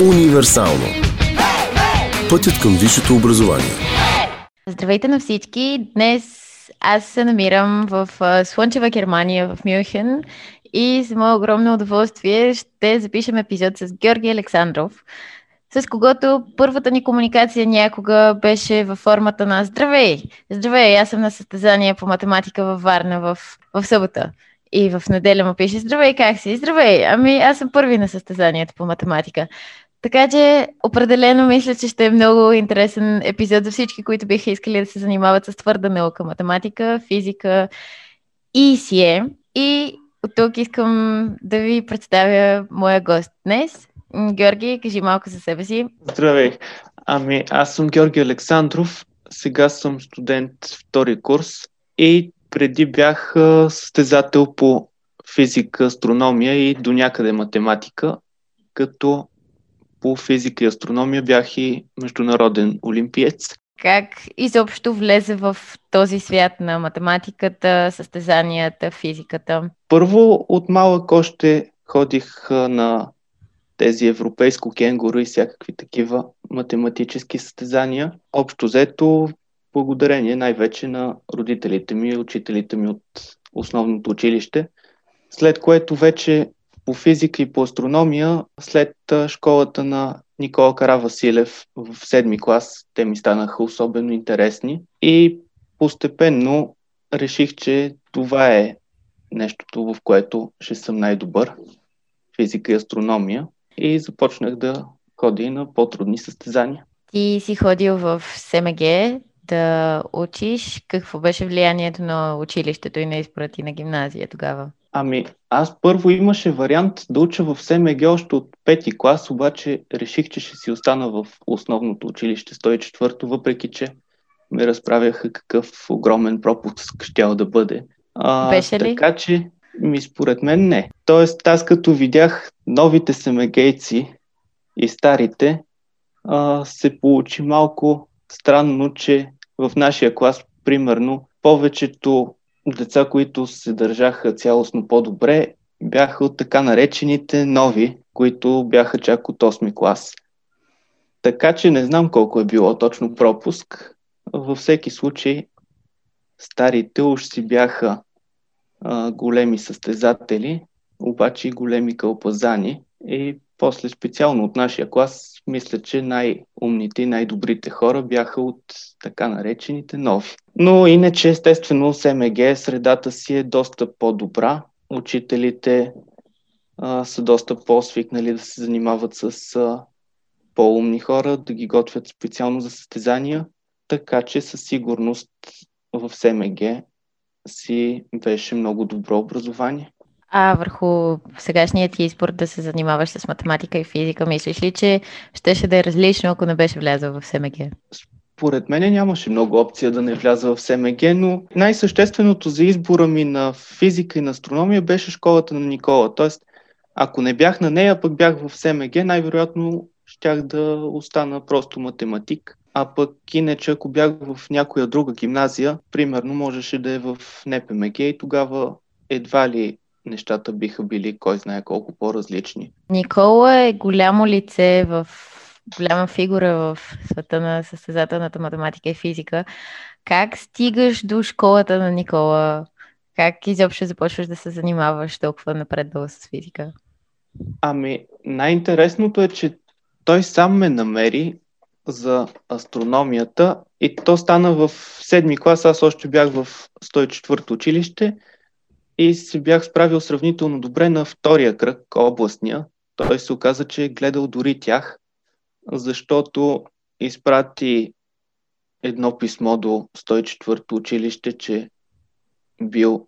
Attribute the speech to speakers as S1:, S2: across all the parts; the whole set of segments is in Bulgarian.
S1: Универсално. Пътят към висшето образование.
S2: Здравейте на всички! Днес аз се намирам в Слънчева Германия, в Мюнхен и с мое огромно удоволствие ще запишем епизод с Георги Александров, с когото първата ни комуникация някога беше във формата на Здравей! Здравей! Аз съм на състезание по математика във Варна в, в събота. И в неделя му пише Здравей, как си? Здравей! Ами аз съм първи на състезанието по математика. Така че определено мисля, че ще е много интересен епизод за всички, които биха искали да се занимават с твърда наука, математика, физика и СИЕ. И от тук искам да ви представя моя гост днес. Георги, кажи малко за себе си.
S3: Здравей! Ами, аз съм Георги Александров. Сега съм студент втори курс и преди бях състезател по физика, астрономия и до някъде математика, като по физика и астрономия бях и международен олимпиец.
S2: Как изобщо влезе в този свят на математиката, състезанията, физиката?
S3: Първо, от малък още ходих на тези европейско кенгуру и всякакви такива математически състезания. Общо взето, благодарение най-вече на родителите ми и учителите ми от основното училище, след което вече по физика и по астрономия, след школата на Никола Кара Василев в седми клас, те ми станаха особено интересни и постепенно реших, че това е нещото, в което ще съм най-добър физика и астрономия и започнах да ходя на по-трудни състезания.
S2: Ти си ходил в СМГ да учиш. Какво беше влиянието на училището и на избора на гимназия тогава?
S3: Ами, аз първо имаше вариант да уча в СМГ още от пети клас, обаче реших, че ще си остана в основното училище 104, въпреки че ме разправяха какъв огромен пропуск щял да бъде.
S2: А, Беше ли?
S3: Така че, ми според мен не. Тоест, аз като видях новите семегейци и старите, а, се получи малко странно, че в нашия клас, примерно, повечето деца, които се държаха цялостно по-добре, бяха от така наречените нови, които бяха чак от 8 клас. Така че не знам колко е било точно пропуск. Във всеки случай, старите уж си бяха а, големи състезатели, обаче и големи кълпазани. И после специално от нашия клас, мисля, че най-умните и най-добрите хора бяха от така наречените нови. Но иначе, естествено, СМГ средата си е доста по-добра. Учителите а, са доста по-свикнали да се занимават с а, по-умни хора, да ги готвят специално за състезания, така че със сигурност в СМГ си беше много добро образование.
S2: А върху сегашният ти избор да се занимаваш с математика и физика, мислиш ли, че щеше да е различно, ако не беше влязъл в СМГ?
S3: Според мен нямаше много опция да не вляза в СМГ, но най-същественото за избора ми на физика и на астрономия беше школата на Никола. Тоест, ако не бях на нея, пък бях в СМГ, най-вероятно щях да остана просто математик. А пък иначе, ако бях в някоя друга гимназия, примерно можеше да е в НПМГ и тогава едва ли нещата биха били кой знае колко по-различни.
S2: Никола е голямо лице в голяма фигура в света на състезателната математика и физика. Как стигаш до школата на Никола? Как изобщо започваш да се занимаваш толкова напреднало с физика?
S3: Ами, най-интересното е, че той сам ме намери за астрономията и то стана в седми клас. Аз още бях в 104 училище и се бях справил сравнително добре на втория кръг, областния. Той се оказа, че е гледал дори тях, защото изпрати едно писмо до 104-то училище, че бил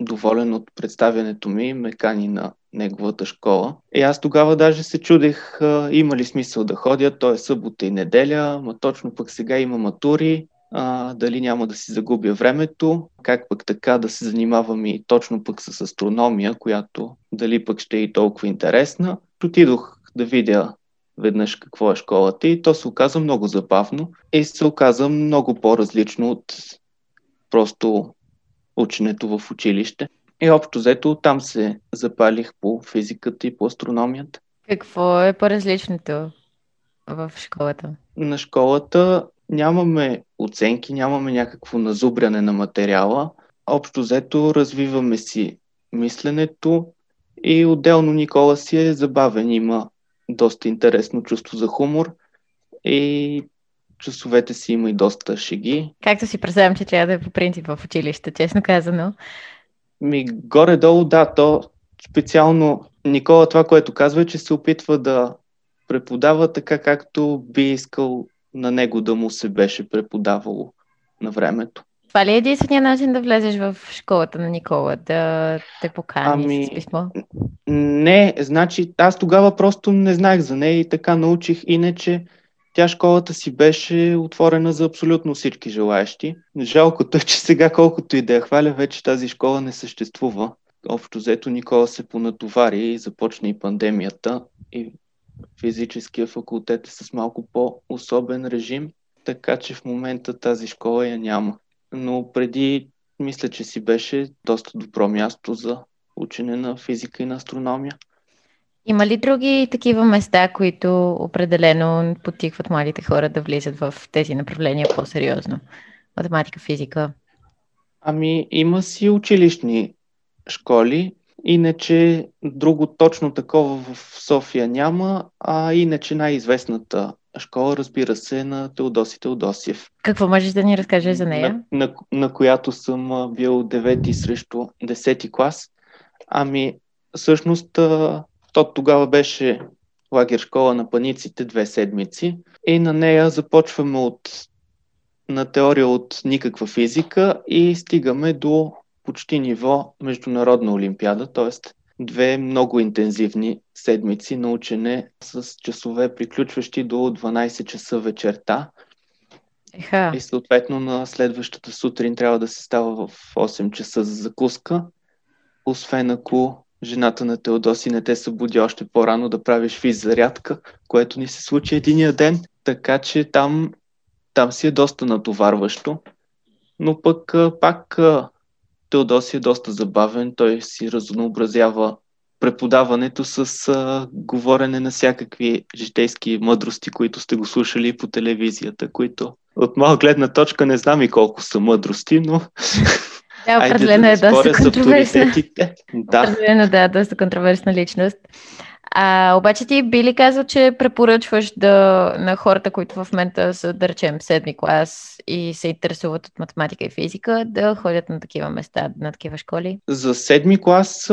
S3: доволен от представянето ми и ме кани на неговата школа. И аз тогава даже се чудех има ли смисъл да ходя, то е събота и неделя, ма точно пък сега има матури, а, дали няма да си загубя времето, как пък така да се занимавам и точно пък с астрономия, която дали пък ще е и толкова интересна. Отидох да видя веднъж какво е школата и то се оказа много забавно и се оказа много по-различно от просто ученето в училище. И общо взето там се запалих по физиката и по астрономията.
S2: Какво е по-различното в школата?
S3: На школата нямаме оценки, нямаме някакво назубряне на материала. Общо взето развиваме си мисленето и отделно Никола си е забавен, има доста интересно чувство за хумор и часовете си има и доста шеги.
S2: Както си представям, че трябва да е по принцип в училище, честно казано.
S3: Ми, горе-долу, да, то специално Никола това, което казва е, че се опитва да преподава така, както би искал на него да му се беше преподавало на времето.
S2: Това ли е единствения начин да влезеш в школата на Никола, да те покани ами, с писмо?
S3: Не, значи аз тогава просто не знаех за нея и така научих. Иначе тя школата си беше отворена за абсолютно всички желаящи. Жалкото е, че сега колкото и да я хваля, вече тази школа не съществува. Общо взето Никола се понатовари и започна и пандемията и физическия факултет е с малко по-особен режим, така че в момента тази школа я няма. Но преди мисля, че си беше доста добро място за учене на физика и на астрономия.
S2: Има ли други такива места, които определено потикват младите хора да влизат в тези направления по-сериозно? Математика, физика?
S3: Ами, има си училищни школи, иначе друго точно такова в София няма, а иначе най-известната школа, разбира се, на Теодоси Теодосиев.
S2: Какво можеш да ни разкажеш за нея?
S3: На, на, на която съм бил 9 срещу 10 клас. Ами, всъщност, то тогава беше лагер школа на паниците две седмици и на нея започваме от на теория от никаква физика и стигаме до почти ниво Международна олимпиада, т.е. две много интензивни седмици на учене с часове, приключващи до 12 часа вечерта.
S2: Еха.
S3: И съответно на следващата сутрин трябва да се става в 8 часа за закуска, освен ако жената на Теодоси не те събуди още по-рано да правиш физ зарядка, което ни се случи единия ден, така че там, там си е доста натоварващо. Но пък пак Теодоси е доста забавен, той си разнообразява преподаването с а, говорене на всякакви житейски мъдрости, които сте го слушали по телевизията, които от моя гледна точка не знам и колко са мъдрости, но
S2: Да, определено е доста контроверсна.
S3: Да.
S2: Определено да, доста контроверсна личност. А, обаче ти би ли казал, че препоръчваш да, на хората, които в момента са, да речем, седми клас и се интересуват от математика и физика, да ходят на такива места, на такива школи?
S3: За седми клас,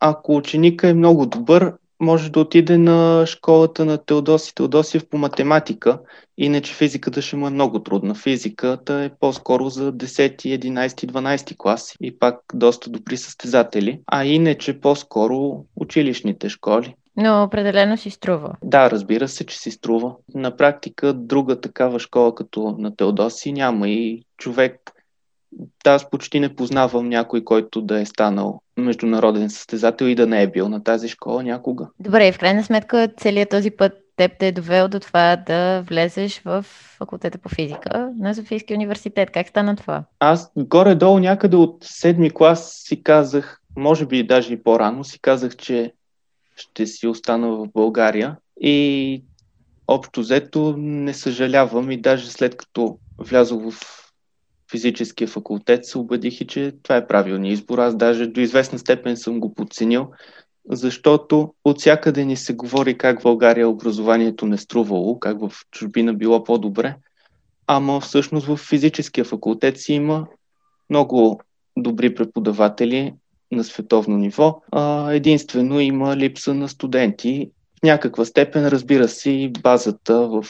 S3: ако ученика е много добър, може да отиде на школата на Теодоси Теодосиев по математика, иначе физиката ще му е много трудна. Физиката е по-скоро за 10, 11, 12 клас и пак доста добри състезатели, а иначе по-скоро училищните школи.
S2: Но определено си струва.
S3: Да, разбира се, че си струва. На практика друга такава школа като на Теодоси няма и човек да, аз почти не познавам някой, който да е станал международен състезател и да не е бил на тази школа някога.
S2: Добре, и в крайна сметка целият този път теб те е довел до това да влезеш в факултета по физика на Софийския университет. Как стана това?
S3: Аз горе-долу някъде от седми клас си казах, може би даже и по-рано, си казах, че ще си остана в България и общо взето не съжалявам и даже след като влязох в физическия факултет се убедих и, че това е правилният избор. Аз даже до известна степен съм го подценил, защото от всякъде ни се говори как в България образованието не струвало, как в чужбина било по-добре, ама всъщност в физическия факултет си има много добри преподаватели на световно ниво. А, единствено има липса на студенти. В някаква степен, разбира се, и базата в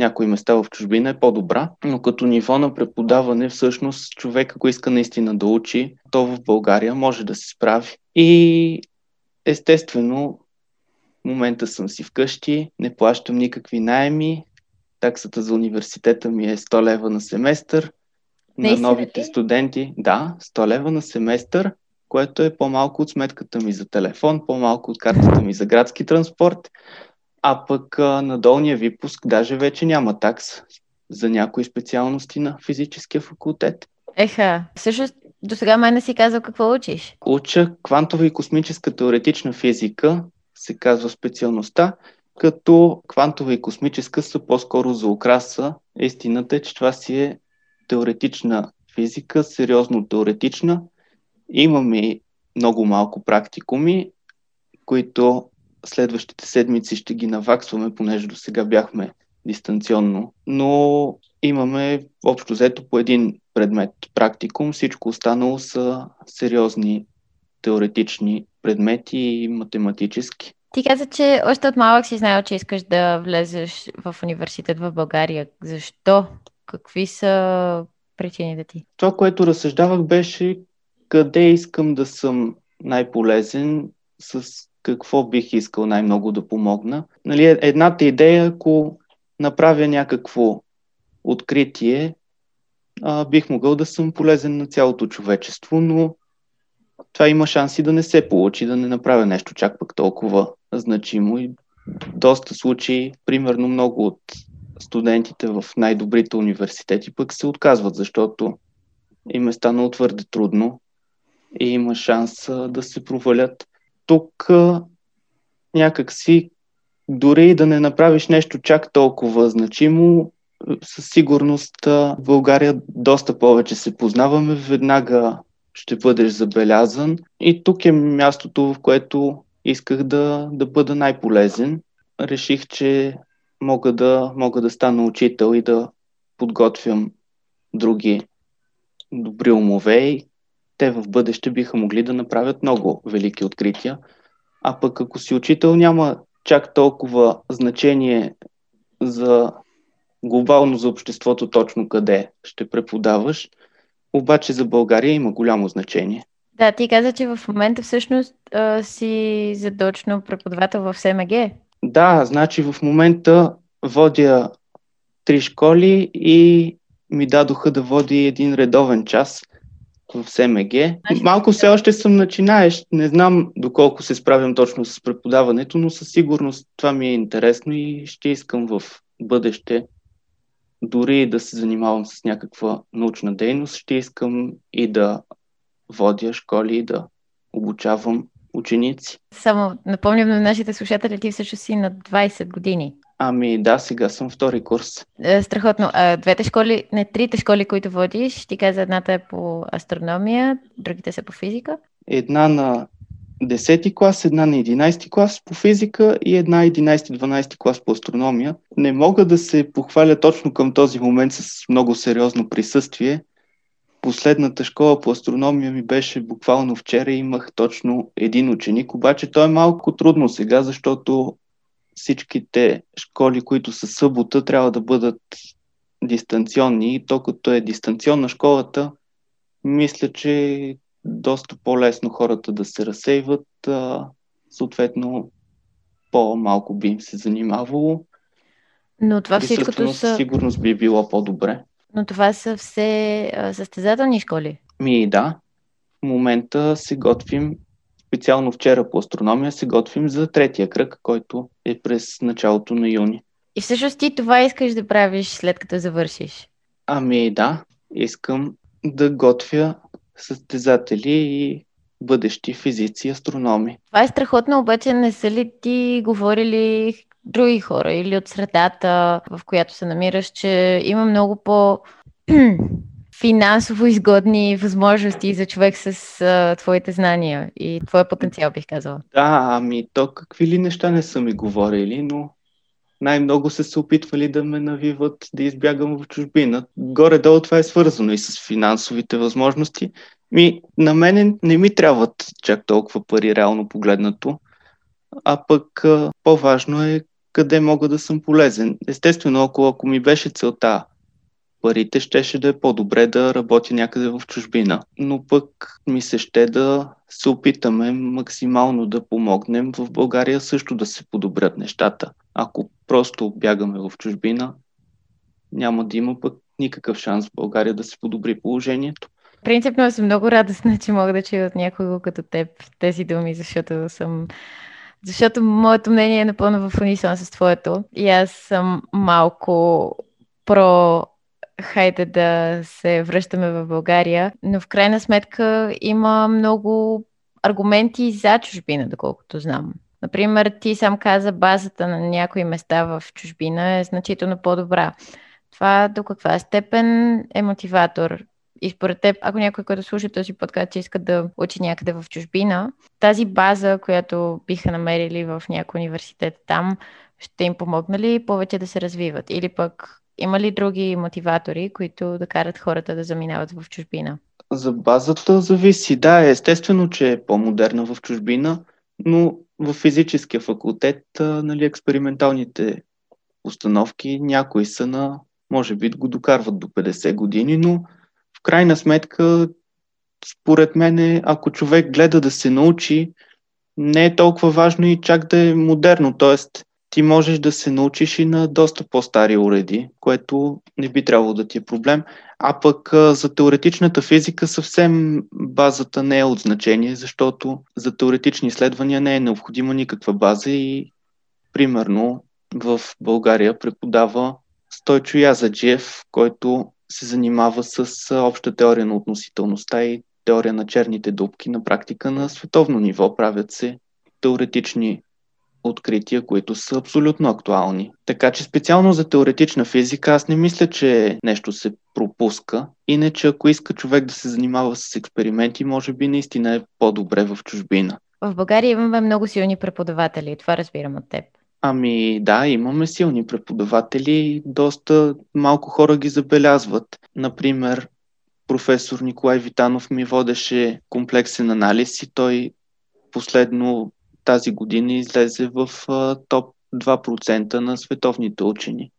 S3: някои места в чужбина е по-добра, но като ниво на преподаване всъщност човек, ако иска наистина да учи, то в България може да се справи. И естествено, в момента съм си вкъщи, не плащам никакви найеми, таксата за университета ми е 100 лева на семестър, на новите студенти, да, 100 лева на семестър, което е по-малко от сметката ми за телефон, по-малко от картата ми за градски транспорт. А пък а, на долния випуск даже вече няма такс за някои специалности на физическия факултет.
S2: Еха, всъщност до сега май не си казал какво учиш.
S3: Уча квантова и космическа теоретична физика се казва специалността, като квантова и космическа са по-скоро за украса. Истината е, че това си е теоретична физика, сериозно теоретична. Имаме много малко практикуми, които следващите седмици ще ги наваксваме, понеже до сега бяхме дистанционно, но имаме общо взето по един предмет практикум, всичко останало са сериозни теоретични предмети и математически.
S2: Ти каза, че още от малък си знаел, че искаш да влезеш в университет в България. Защо? Какви са причините ти?
S3: Това, което разсъждавах беше къде искам да съм най-полезен, с какво бих искал най-много да помогна. Нали, едната идея, ако направя някакво откритие, а, бих могъл да съм полезен на цялото човечество, но това има шанси да не се получи, да не направя нещо чак пък толкова значимо. И доста случаи, примерно много от студентите в най-добрите университети пък се отказват, защото им е станало твърде трудно и има шанс да се провалят. Тук някакси дори и да не направиш нещо чак толкова значимо, със сигурност в България доста повече се познаваме, веднага ще бъдеш забелязан. И тук е мястото, в което исках да, да бъда най-полезен. Реших, че мога да, мога да стана учител и да подготвям други добри умове и те в бъдеще биха могли да направят много велики открития. А пък ако си учител няма чак толкова значение за глобално за обществото точно къде ще преподаваш, обаче за България има голямо значение.
S2: Да, ти каза, че в момента всъщност а, си задочно преподавател в СМГ.
S3: Да, значи в момента водя три школи и ми дадоха да води един редовен час в СМГ. Значи, Малко все още съм начинаещ, не знам доколко се справям точно с преподаването, но със сигурност това ми е интересно и ще искам в бъдеще дори да се занимавам с някаква научна дейност, ще искам и да водя школи и да обучавам ученици.
S2: Само напомням на нашите слушатели, ти всъщност си на 20 години.
S3: Ами да, сега съм втори курс.
S2: Е, страхотно. Двете школи, не трите школи, които водиш, ти каза едната е по астрономия, другите са по физика?
S3: Една на 10 клас, една на 11 клас по физика и една 11-12 клас по астрономия. Не мога да се похваля точно към този момент с много сериозно присъствие. Последната школа по астрономия ми беше буквално вчера и имах точно един ученик, обаче то е малко трудно сега, защото всичките школи, които са събота, трябва да бъдат дистанционни и то като е дистанционна школата, мисля, че доста по-лесно хората да се разсейват, а, съответно по-малко би им се занимавало.
S2: Но това всичкото
S3: са... сигурност би било по-добре.
S2: Но това са все състезателни школи?
S3: Ми да. В момента се готвим, специално вчера по астрономия, се готвим за третия кръг, който е през началото на юни.
S2: И всъщност ти това искаш да правиш след като завършиш?
S3: Ами да, искам да готвя състезатели и бъдещи физици и астрономи.
S2: Това е страхотно, обаче не са ли ти говорили други хора или от средата, в която се намираш, че има много по финансово изгодни възможности за човек с а, твоите знания и твоя потенциал, бих казала.
S3: Да, ами то какви ли неща не са ми говорили, но най-много са се опитвали да ме навиват да избягам в чужбина. Горе-долу това е свързано и с финансовите възможности. Ми, на мене не ми трябват чак толкова пари, реално погледнато. А пък по-важно е къде мога да съм полезен. Естествено, ако, ако ми беше целта парите, щеше да е по-добре да работя някъде в чужбина. Но пък ми се ще да се опитаме максимално да помогнем в България също да се подобрят нещата. Ако просто бягаме в чужбина, няма да има пък никакъв шанс в България да се подобри положението.
S2: Принципно съм много радостна, че мога да чуя от някого като теб тези думи, защото съм защото моето мнение е напълно в унисон с твоето. И аз съм малко про хайде да се връщаме в България, но в крайна сметка има много аргументи за чужбина, доколкото знам. Например, ти сам каза, базата на някои места в чужбина е значително по-добра. Това до каква степен е мотиватор? И според теб, ако някой, който слуша този подкаст, иска да учи някъде в чужбина, тази база, която биха намерили в някой университет там, ще им помогна ли повече да се развиват? Или пък има ли други мотиватори, които да карат хората да заминават в чужбина?
S3: За базата зависи. Да, естествено, че е по-модерна в чужбина, но в физическия факултет нали, експерименталните установки някои са на, може би, го докарват до 50 години, но в крайна сметка, според мен, ако човек гледа да се научи, не е толкова важно и чак да е модерно. Тоест, ти можеш да се научиш и на доста по-стари уреди, което не би трябвало да ти е проблем. А пък за теоретичната физика съвсем базата не е от значение, защото за теоретични изследвания не е необходима никаква база и примерно в България преподава Стойчо Язаджиев, който се занимава с обща теория на относителността и теория на черните дубки. На практика на световно ниво правят се теоретични открития, които са абсолютно актуални. Така че специално за теоретична физика аз не мисля, че нещо се пропуска. Иначе ако иска човек да се занимава с експерименти, може би наистина е по-добре в чужбина.
S2: В България имаме много силни преподаватели, това разбирам от теб.
S3: Ами да, имаме силни преподаватели, доста малко хора ги забелязват. Например, професор Николай Витанов ми водеше комплексен анализ и той последно тази година излезе в топ 2% на световните учени.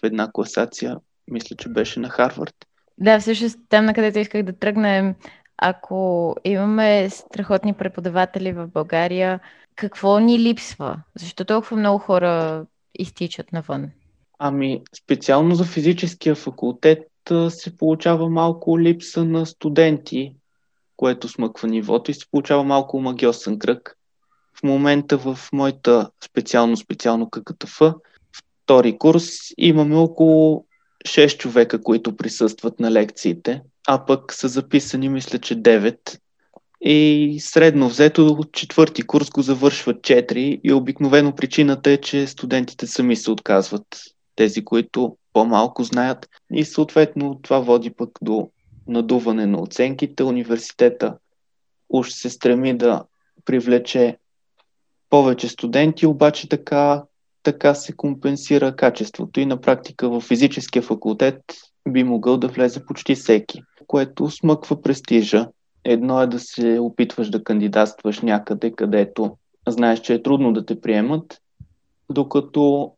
S3: В една класация, мисля, че беше на Харвард.
S2: Да, всъщност там, на където исках да тръгнем, ако имаме страхотни преподаватели в България, какво ни липсва? Защо толкова много хора изтичат навън?
S3: Ами, специално за физическия факултет се получава малко липса на студенти, което смъква нивото и се получава малко магиосен кръг. В момента в моята специално специално ККТФ, втори курс, имаме около 6 човека, които присъстват на лекциите, а пък са записани, мисля, че 9. И средно взето четвърти курс го завършват 4 и обикновено причината е, че студентите сами се отказват, тези, които по-малко знаят. И съответно това води пък до надуване на оценките. Университета уж се стреми да привлече повече студенти, обаче така, така се компенсира качеството и на практика в физическия факултет би могъл да влезе почти всеки, което смъква престижа. Едно е да се опитваш да кандидатстваш някъде, където знаеш, че е трудно да те приемат, докато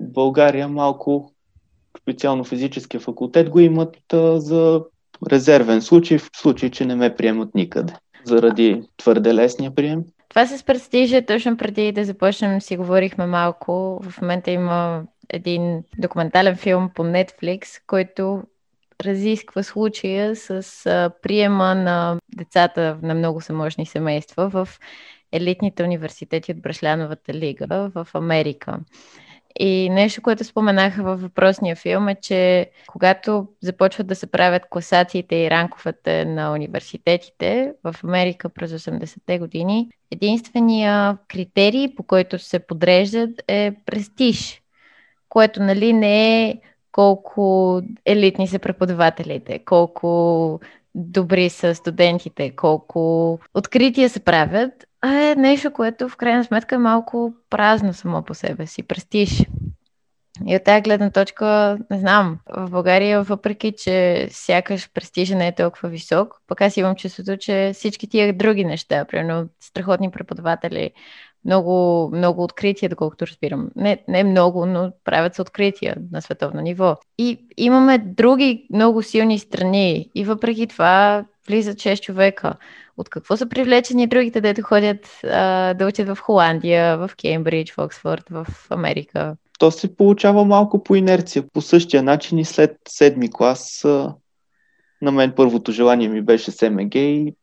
S3: България малко, специално физическия факултет, го имат а, за резервен случай, в случай, че не ме приемат никъде, заради твърде лесния прием.
S2: Това с престижа, точно преди да започнем си говорихме малко. В момента има един документален филм по Netflix, който разисква случая с а, приема на децата на много самощни семейства в елитните университети от Брашляновата лига в Америка. И нещо, което споменаха във въпросния филм е, че когато започват да се правят класациите и ранковете на университетите в Америка през 80-те години, единствения критерий, по който се подреждат е престиж, което нали не е колко елитни са преподавателите, колко добри са студентите, колко открития се правят, е нещо, което в крайна сметка е малко празно само по себе си, престиж. И от тази гледна точка, не знам, в България, въпреки че сякаш престижа не е толкова висок, пък аз имам чувството, че всички тия други неща, примерно страхотни преподаватели, много, много открития, доколкото разбирам. Не, не много, но правят се открития на световно ниво. И имаме други много силни страни и въпреки това влизат 6 човека. От какво са привлечени другите, дето ходят а, да учат в Холандия, в Кембридж, в Оксфорд, в Америка?
S3: То се получава малко по инерция. По същия начин и след седми клас а, на мен първото желание ми беше СМГ и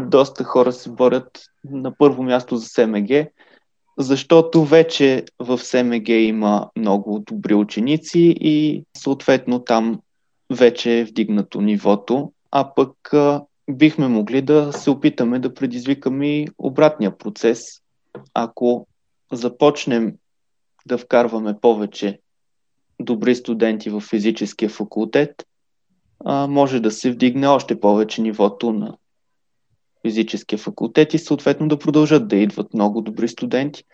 S3: доста хора се борят на първо място за СМГ, защото вече в СМГ има много добри ученици и съответно там вече е вдигнато нивото, а пък бихме могли да се опитаме да предизвикаме и обратния процес, ако започнем да вкарваме повече добри студенти в физическия факултет, може да се вдигне още повече нивото на физическия факултет и съответно да продължат да идват много добри студенти.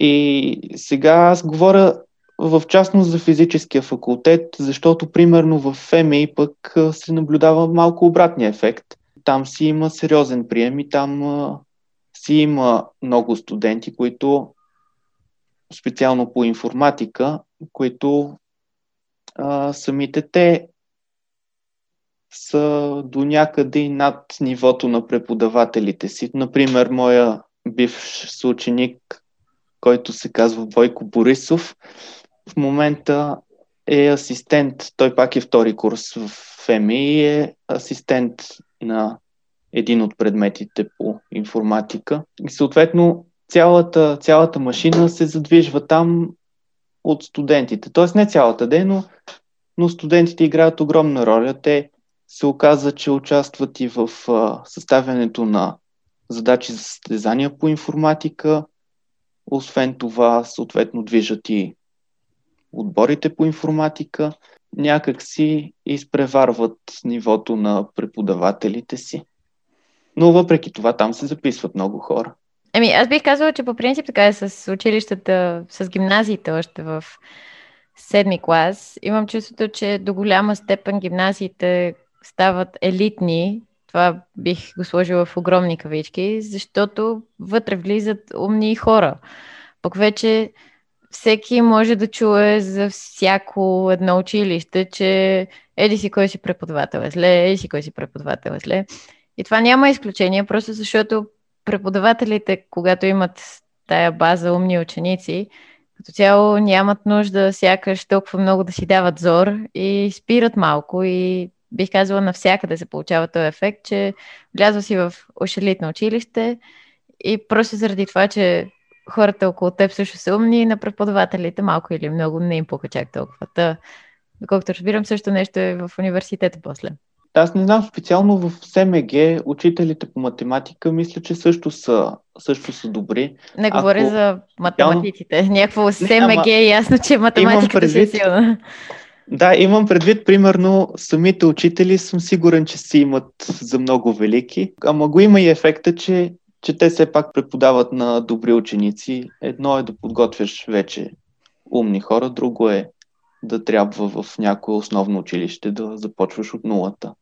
S3: И сега аз говоря в частност за физическия факултет, защото примерно в ФМИ пък се наблюдава малко обратния ефект. Там си има сериозен прием и там си има много студенти, които специално по информатика, които а, самите те са до някъде и над нивото на преподавателите си. Например, моя бивш съученик, който се казва Бойко Борисов, в момента е асистент, той пак е втори курс в ФМИ и е асистент на един от предметите по информатика. И съответно цялата, цялата машина се задвижва там от студентите. Тоест не цялата ден, но, но студентите играят огромна роля. Те се оказа, че участват и в съставянето на задачи за състезания по информатика. Освен това, съответно, движат и отборите по информатика. Някак си изпреварват нивото на преподавателите си. Но въпреки това там се записват много хора.
S2: Ами, аз бих казала, че по принцип така е с училищата, с гимназиите още в седми клас. Имам чувството, че до голяма степен гимназиите стават елитни. Това бих го сложила в огромни кавички, защото вътре влизат умни хора. Пък вече всеки може да чуе за всяко едно училище, че еди си кой си преподавател е зле, еди си кой си преподавател е зле. И това няма изключение, просто защото преподавателите, когато имат тая база умни ученици, като цяло нямат нужда сякаш толкова много да си дават зор и спират малко и бих казала навсякъде се получава този ефект, че влязва си в ушелитно училище и просто заради това, че хората около теб също са умни, на преподавателите малко или много не им пука чак толкова. Та, доколкото разбирам, също нещо е в университета после.
S3: Аз не знам, специално в СМГ учителите по математика мисля, че също са, също са добри.
S2: Не Ако... говоря за математиците. Някакво СМГ ама... е ясно, че математиката предвид... си е силна.
S3: Да, имам предвид, примерно, самите учители съм сигурен, че си имат за много велики, ама го има и ефекта, че, че те все пак преподават на добри ученици. Едно е да подготвяш вече умни хора, друго е да трябва в някое основно училище да започваш от нулата.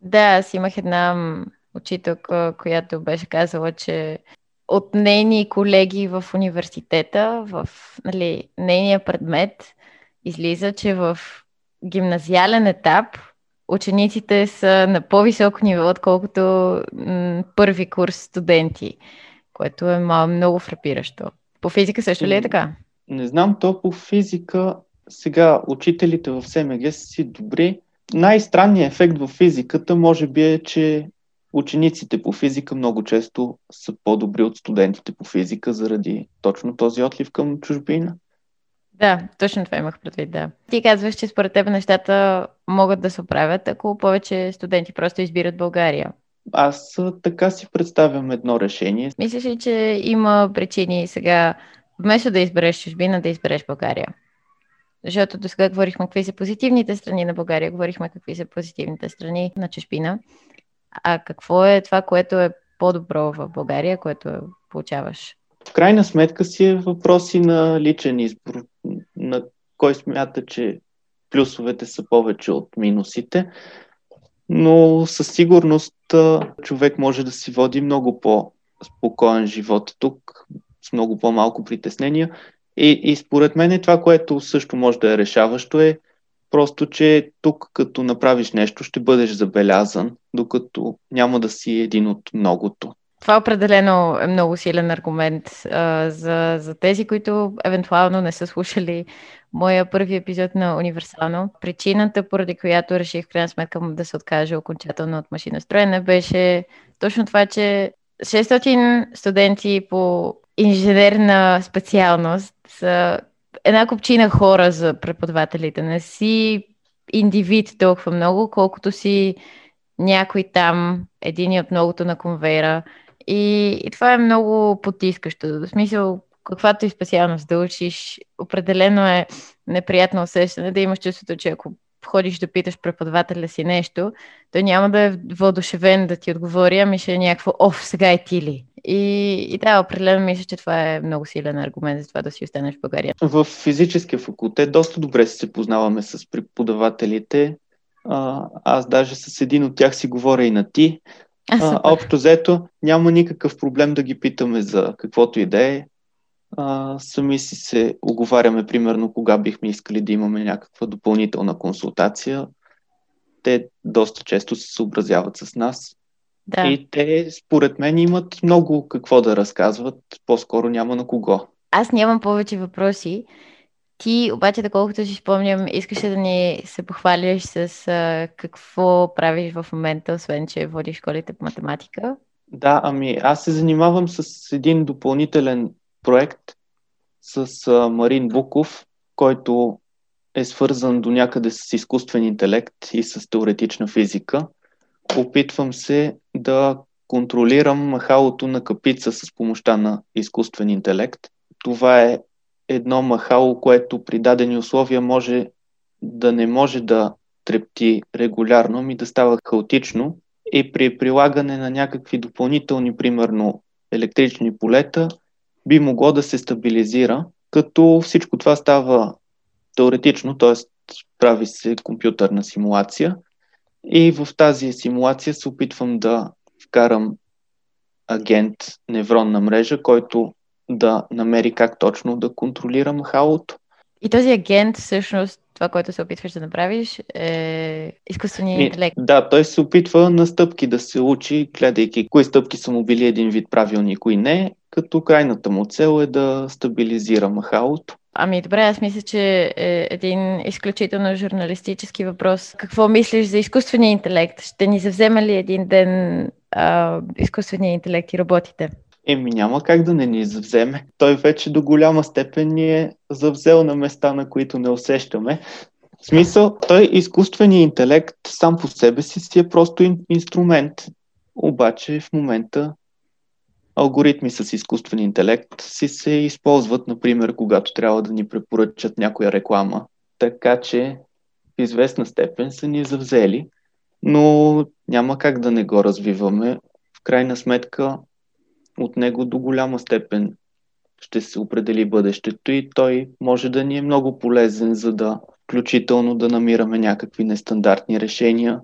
S2: Да, аз имах една учителка, която беше казала, че от нейни колеги в университета, в нали, нейния предмет, излиза, че в гимназиален етап учениците са на по-високо ниво, отколкото м- първи курс студенти, което е много фрапиращо. По физика също ли е така?
S3: Не знам, то по физика сега учителите в СМГ са си добри. Най-странният ефект в физиката може би е, че учениците по физика много често са по-добри от студентите по физика заради точно този отлив към чужбина.
S2: Да, точно това имах предвид, да. Ти казваш, че според теб нещата могат да се оправят, ако повече студенти просто избират България.
S3: Аз така си представям едно решение.
S2: Мислиш ли, че има причини сега, вместо да избереш чужбина, да избереш България? Защото до сега говорихме какви са позитивните страни на България, говорихме какви са позитивните страни на чужбина. А какво е това, което е по-добро в България, което получаваш?
S3: В крайна сметка си е въпроси на личен избор, на кой смята, че плюсовете са повече от минусите, но със сигурност човек може да си води много по-спокоен живот тук, с много по-малко притеснения и, и според мен това, което също може да е решаващо е просто, че тук като направиш нещо ще бъдеш забелязан, докато няма да си един от многото.
S2: Това определено е много силен аргумент а, за, за тези, които евентуално не са слушали моя първи епизод на Универсално. Причината, поради която реших в крайна сметка да се откажа окончателно от машиностроене, беше точно това, че 600 студенти по инженерна специалност са една купчина хора за преподавателите. Не си индивид толкова много, колкото си някой там, един от многото на конвейера. И, и това е много потискащо. В смисъл, каквато и специалност да учиш, определено е неприятно усещане да имаш чувството, че ако ходиш да питаш преподавателя си нещо, той няма да е въодушевен да ти отговори, ами ще е някакво, оф, сега е ти ли? И, и да, определено мисля, че това е много силен аргумент за това да си останеш в България.
S3: В физическия факултет доста добре се познаваме с преподавателите. А, аз даже с един от тях си говоря и на ти. А, общо взето няма никакъв проблем да ги питаме за каквото и да е. сами си се оговаряме, примерно, кога бихме искали да имаме някаква допълнителна консултация. Те доста често се съобразяват с нас. Да. И те, според мен, имат много какво да разказват, по-скоро няма на кого.
S2: Аз нямам повече въпроси. Ти, обаче, доколкото си спомням, искаше да ни се похвалиш с а, какво правиш в момента, освен че водиш школите по математика.
S3: Да, ами аз се занимавам с един допълнителен проект с а, Марин Буков, който е свързан до някъде с изкуствен интелект и с теоретична физика. Опитвам се да контролирам махалото на капица с помощта на изкуствен интелект. Това е едно махало, което при дадени условия може да не може да трепти регулярно, ми да става хаотично и при прилагане на някакви допълнителни, примерно електрични полета, би могло да се стабилизира, като всичко това става теоретично, т.е. прави се компютърна симулация и в тази симулация се опитвам да вкарам агент невронна мрежа, който да намери как точно да контролира махалото.
S2: И този агент, всъщност, това, което се опитваш да направиш, е изкуственият интелект.
S3: Да, той се опитва на стъпки да се учи, гледайки кои стъпки са му били един вид правилни кои не, като крайната му цел е да стабилизира махалото.
S2: Ами добре, аз мисля, че е един изключително журналистически въпрос. Какво мислиш за изкуствения интелект? Ще ни завземе ли един ден а, изкуствения интелект и роботите?
S3: Еми няма как да не ни завземе. Той вече до голяма степен ни е завзел на места, на които не усещаме. В смисъл, той изкуственият интелект сам по себе си си е просто ин- инструмент. Обаче в момента алгоритми с изкуствен интелект си се използват, например, когато трябва да ни препоръчат някоя реклама. Така че в известна степен са ни завзели, но няма как да не го развиваме. В крайна сметка от него до голяма степен ще се определи бъдещето и той може да ни е много полезен, за да включително да намираме някакви нестандартни решения,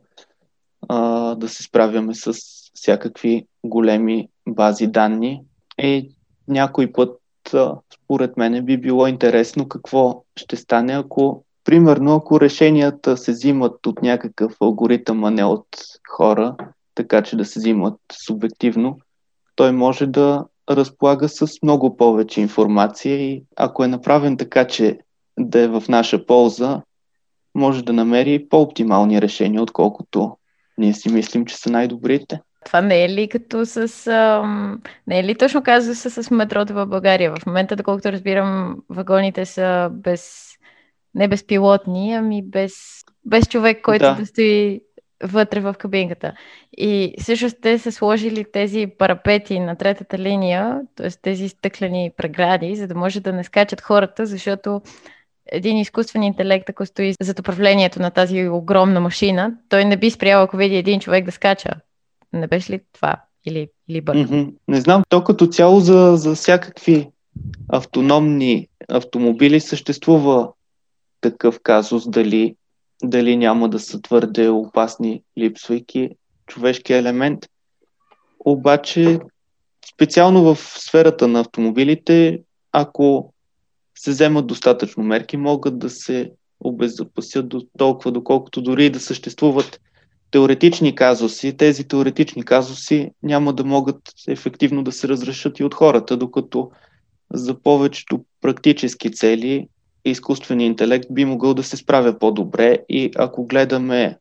S3: а, да се справяме с всякакви големи бази данни. И някой път, а, според мен, би било интересно какво ще стане, ако, примерно, ако решенията се взимат от някакъв алгоритъм, а не от хора, така че да се взимат субективно, той може да разполага с много повече информация и ако е направен така, че да е в наша полза, може да намери по-оптимални решения, отколкото ние си мислим, че са най-добрите.
S2: Това не е ли като с... Ам, не е ли точно казва с метрото в България? В момента, доколкото разбирам, вагоните са без... не безпилотни, ами без, без човек, който да, да стои вътре в кабинката. И всъщност те са сложили тези парапети на третата линия, т.е. тези стъклени прегради, за да може да не скачат хората, защото един изкуствен интелект, ако стои зад управлението на тази огромна машина, той не би спрял, ако види един човек да скача. Не беше ли това? Или, или бъркам?
S3: Mm-hmm. Не знам, то като цяло за, за всякакви автономни автомобили съществува такъв казус, дали дали няма да са твърде опасни, липсвайки човешки елемент. Обаче, специално в сферата на автомобилите, ако се вземат достатъчно мерки, могат да се обезопасят до толкова, доколкото дори да съществуват теоретични казуси, тези теоретични казуси няма да могат ефективно да се разрешат и от хората, докато за повечето практически цели изкуственият интелект би могъл да се справя по-добре и ако гледаме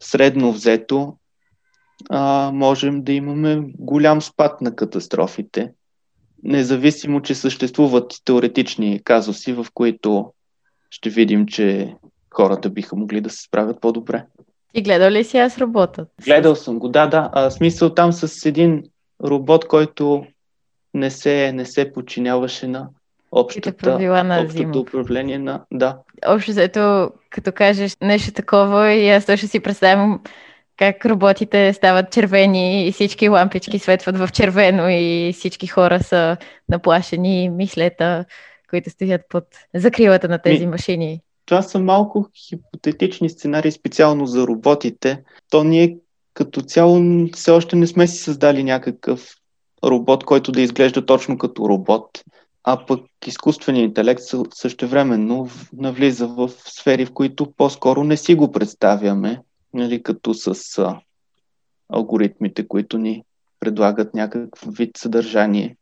S3: средно взето, а, можем да имаме голям спад на катастрофите, независимо, че съществуват теоретични казуси, в които ще видим, че хората биха могли да се справят по-добре.
S2: И гледал ли си аз работа?
S3: Гледал съм го, да, да. А, смисъл там с един робот, който не се, не се подчиняваше на общата,
S2: правила на
S3: общото управление на... Да,
S2: Общо заето, като кажеш нещо такова, и аз точно си представям как роботите стават червени и всички лампички светват в червено и всички хора са наплашени мислета, които стоят под закрилата на тези
S3: Ми-
S2: машини.
S3: това са малко хипотетични сценарии специално за роботите. То ние като цяло все още не сме си създали някакъв робот, който да изглежда точно като робот. А пък изкуственият интелект съ- същевременно навлиза в сфери, в които по-скоро не си го представяме, нали, като с а, алгоритмите, които ни предлагат някакъв вид съдържание.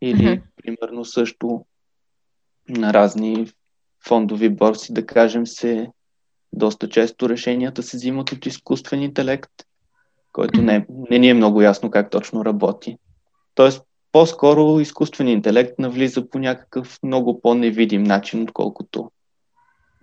S3: Или,
S2: Мгм.
S3: примерно, също на разни фондови борси, да кажем, се доста често решенията се взимат от изкуствен интелект, който не, не ни е много ясно как точно работи. Тоест, по-скоро изкуственият интелект навлиза по някакъв много по-невидим начин, отколкото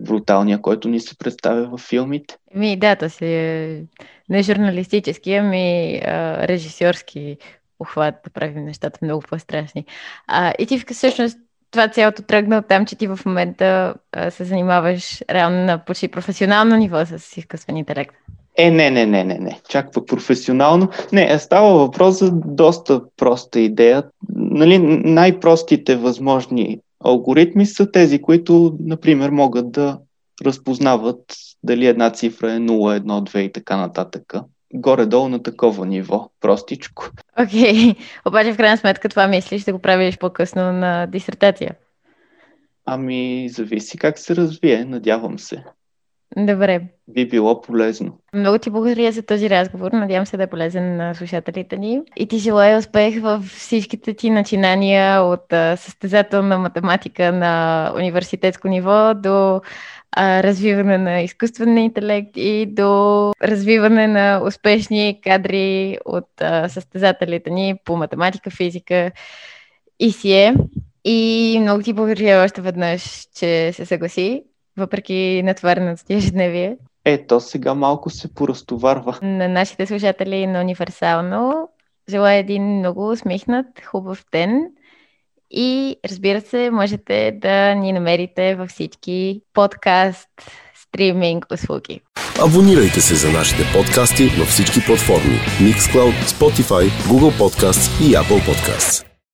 S3: бруталния, който ни се представя във филмите.
S2: Ми, да, то си е не журналистически, ами а, режисьорски похват да правим нещата много по-страшни. А, и ти всъщност това цялото тръгна от там, че ти в момента а, се занимаваш реално на почти професионално ниво с изкуствен интелект.
S3: Е, не, не, не, не, не. Чак пък професионално. Не, е, става въпрос за доста проста идея. Нали, най-простите възможни алгоритми са тези, които, например, могат да разпознават дали една цифра е 0, 1, 2 и така нататък. Горе-долу на такова ниво. Простичко.
S2: Окей, обаче в крайна сметка това мислиш да го правиш по-късно на дисертация.
S3: Ами, зависи как се развие, надявам се.
S2: Добре.
S3: Би било полезно.
S2: Много ти благодаря за този разговор. Надявам се да е полезен на слушателите ни. И ти желая успех в всичките ти начинания от състезателна математика на университетско ниво до а, развиване на изкуствен интелект и до развиване на успешни кадри от а, състезателите ни по математика, физика и сие. И много ти благодаря още веднъж, че се съгласи, въпреки натвареното ти ежедневие.
S3: Ето, сега малко се поразтоварва.
S2: На нашите слушатели на Универсално желая един много усмихнат, хубав ден. И разбира се, можете да ни намерите във всички подкаст, стриминг услуги.
S1: Абонирайте се за нашите подкасти във всички платформи Mixcloud, Spotify, Google Podcasts и Apple Podcasts.